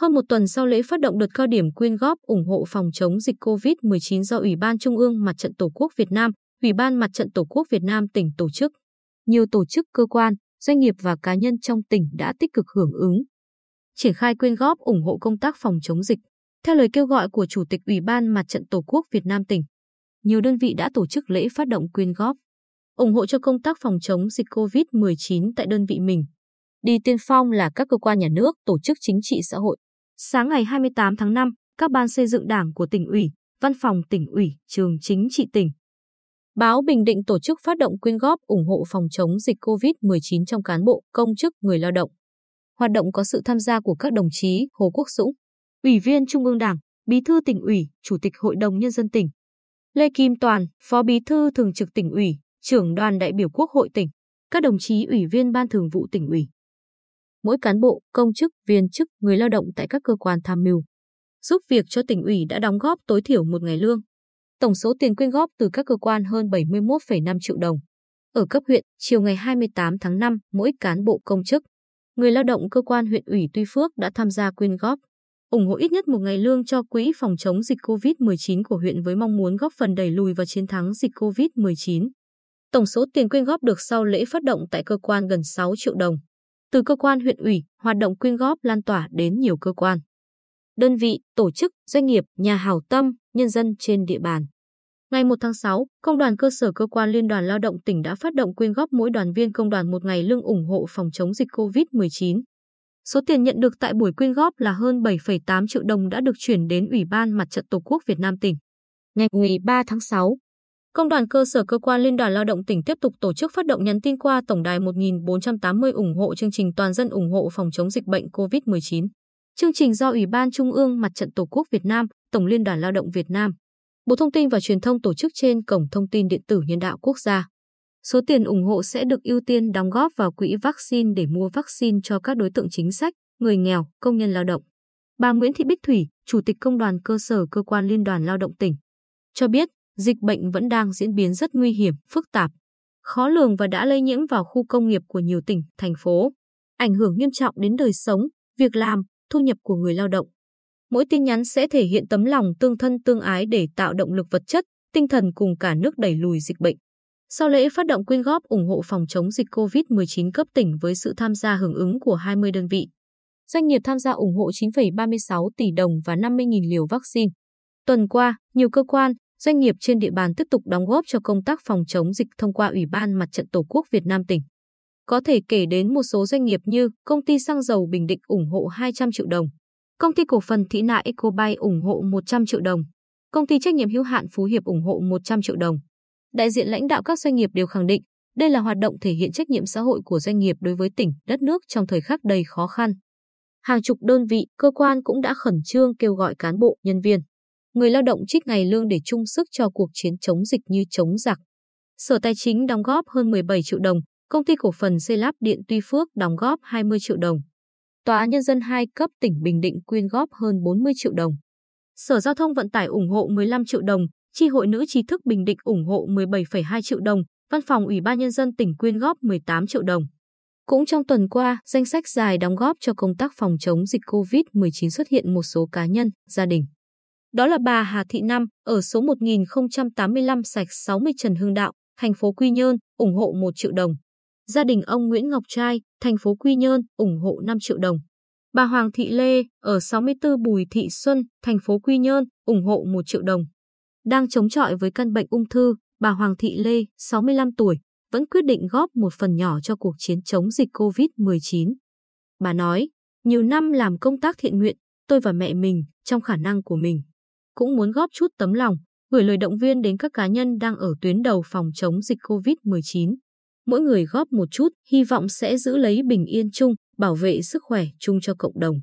hơn một tuần sau lễ phát động đợt cao điểm quyên góp ủng hộ phòng chống dịch COVID-19 do Ủy ban Trung ương Mặt trận Tổ quốc Việt Nam, Ủy ban Mặt trận Tổ quốc Việt Nam tỉnh tổ chức, nhiều tổ chức cơ quan, doanh nghiệp và cá nhân trong tỉnh đã tích cực hưởng ứng. Triển khai quyên góp ủng hộ công tác phòng chống dịch. Theo lời kêu gọi của Chủ tịch Ủy ban Mặt trận Tổ quốc Việt Nam tỉnh, nhiều đơn vị đã tổ chức lễ phát động quyên góp, ủng hộ cho công tác phòng chống dịch COVID-19 tại đơn vị mình. Đi tiên phong là các cơ quan nhà nước, tổ chức chính trị xã hội. Sáng ngày 28 tháng 5, các ban xây dựng đảng của tỉnh ủy, văn phòng tỉnh ủy, trường chính trị tỉnh. Báo Bình Định tổ chức phát động quyên góp ủng hộ phòng chống dịch COVID-19 trong cán bộ, công chức, người lao động. Hoạt động có sự tham gia của các đồng chí Hồ Quốc Dũng, Ủy viên Trung ương Đảng, Bí thư tỉnh ủy, Chủ tịch Hội đồng Nhân dân tỉnh. Lê Kim Toàn, Phó Bí thư Thường trực tỉnh ủy, trưởng đoàn đại biểu Quốc hội tỉnh, các đồng chí Ủy viên Ban Thường vụ tỉnh ủy. Mỗi cán bộ, công chức, viên chức, người lao động tại các cơ quan tham mưu, giúp việc cho tỉnh ủy đã đóng góp tối thiểu một ngày lương. Tổng số tiền quyên góp từ các cơ quan hơn 71,5 triệu đồng. Ở cấp huyện, chiều ngày 28 tháng 5, mỗi cán bộ công chức, người lao động cơ quan huyện ủy Tuy Phước đã tham gia quyên góp, ủng hộ ít nhất một ngày lương cho quỹ phòng chống dịch COVID-19 của huyện với mong muốn góp phần đẩy lùi và chiến thắng dịch COVID-19. Tổng số tiền quyên góp được sau lễ phát động tại cơ quan gần 6 triệu đồng. Từ cơ quan huyện ủy, hoạt động quyên góp lan tỏa đến nhiều cơ quan, đơn vị, tổ chức, doanh nghiệp, nhà hảo tâm, nhân dân trên địa bàn. Ngày 1 tháng 6, Công đoàn cơ sở cơ quan Liên đoàn Lao động tỉnh đã phát động quyên góp mỗi đoàn viên công đoàn một ngày lương ủng hộ phòng chống dịch COVID-19. Số tiền nhận được tại buổi quyên góp là hơn 7,8 triệu đồng đã được chuyển đến Ủy ban Mặt trận Tổ quốc Việt Nam tỉnh. Ngày 13 tháng 6, Công đoàn cơ sở cơ quan Liên đoàn Lao động tỉnh tiếp tục tổ chức phát động nhắn tin qua tổng đài 1480 ủng hộ chương trình toàn dân ủng hộ phòng chống dịch bệnh COVID-19. Chương trình do Ủy ban Trung ương Mặt trận Tổ quốc Việt Nam, Tổng Liên đoàn Lao động Việt Nam, Bộ Thông tin và Truyền thông tổ chức trên Cổng Thông tin Điện tử Nhân đạo Quốc gia. Số tiền ủng hộ sẽ được ưu tiên đóng góp vào quỹ vaccine để mua vaccine cho các đối tượng chính sách, người nghèo, công nhân lao động. Bà Nguyễn Thị Bích Thủy, Chủ tịch Công đoàn cơ sở cơ quan Liên đoàn Lao động tỉnh, cho biết dịch bệnh vẫn đang diễn biến rất nguy hiểm, phức tạp, khó lường và đã lây nhiễm vào khu công nghiệp của nhiều tỉnh, thành phố, ảnh hưởng nghiêm trọng đến đời sống, việc làm, thu nhập của người lao động. Mỗi tin nhắn sẽ thể hiện tấm lòng tương thân tương ái để tạo động lực vật chất, tinh thần cùng cả nước đẩy lùi dịch bệnh. Sau lễ phát động quyên góp ủng hộ phòng chống dịch COVID-19 cấp tỉnh với sự tham gia hưởng ứng của 20 đơn vị. Doanh nghiệp tham gia ủng hộ 9,36 tỷ đồng và 50.000 liều vaccine. Tuần qua, nhiều cơ quan, doanh nghiệp trên địa bàn tiếp tục đóng góp cho công tác phòng chống dịch thông qua Ủy ban Mặt trận Tổ quốc Việt Nam tỉnh. Có thể kể đến một số doanh nghiệp như Công ty xăng dầu Bình Định ủng hộ 200 triệu đồng, Công ty cổ phần Thị Nại Ecobay ủng hộ 100 triệu đồng, Công ty trách nhiệm hữu hạn Phú Hiệp ủng hộ 100 triệu đồng. Đại diện lãnh đạo các doanh nghiệp đều khẳng định đây là hoạt động thể hiện trách nhiệm xã hội của doanh nghiệp đối với tỉnh, đất nước trong thời khắc đầy khó khăn. Hàng chục đơn vị, cơ quan cũng đã khẩn trương kêu gọi cán bộ, nhân viên, người lao động trích ngày lương để chung sức cho cuộc chiến chống dịch như chống giặc. Sở Tài chính đóng góp hơn 17 triệu đồng, Công ty cổ phần xây lắp điện Tuy Phước đóng góp 20 triệu đồng. Tòa án Nhân dân 2 cấp tỉnh Bình Định quyên góp hơn 40 triệu đồng. Sở Giao thông Vận tải ủng hộ 15 triệu đồng, Chi hội nữ trí thức Bình Định ủng hộ 17,2 triệu đồng, Văn phòng Ủy ban Nhân dân tỉnh quyên góp 18 triệu đồng. Cũng trong tuần qua, danh sách dài đóng góp cho công tác phòng chống dịch COVID-19 xuất hiện một số cá nhân, gia đình. Đó là bà Hà Thị Năm, ở số 1085 sạch 60 Trần Hưng Đạo, thành phố Quy Nhơn, ủng hộ 1 triệu đồng. Gia đình ông Nguyễn Ngọc Trai, thành phố Quy Nhơn, ủng hộ 5 triệu đồng. Bà Hoàng Thị Lê, ở 64 Bùi Thị Xuân, thành phố Quy Nhơn, ủng hộ 1 triệu đồng. Đang chống chọi với căn bệnh ung thư, bà Hoàng Thị Lê, 65 tuổi, vẫn quyết định góp một phần nhỏ cho cuộc chiến chống dịch COVID-19. Bà nói, nhiều năm làm công tác thiện nguyện, tôi và mẹ mình, trong khả năng của mình, cũng muốn góp chút tấm lòng, gửi lời động viên đến các cá nhân đang ở tuyến đầu phòng chống dịch COVID-19. Mỗi người góp một chút, hy vọng sẽ giữ lấy bình yên chung, bảo vệ sức khỏe chung cho cộng đồng.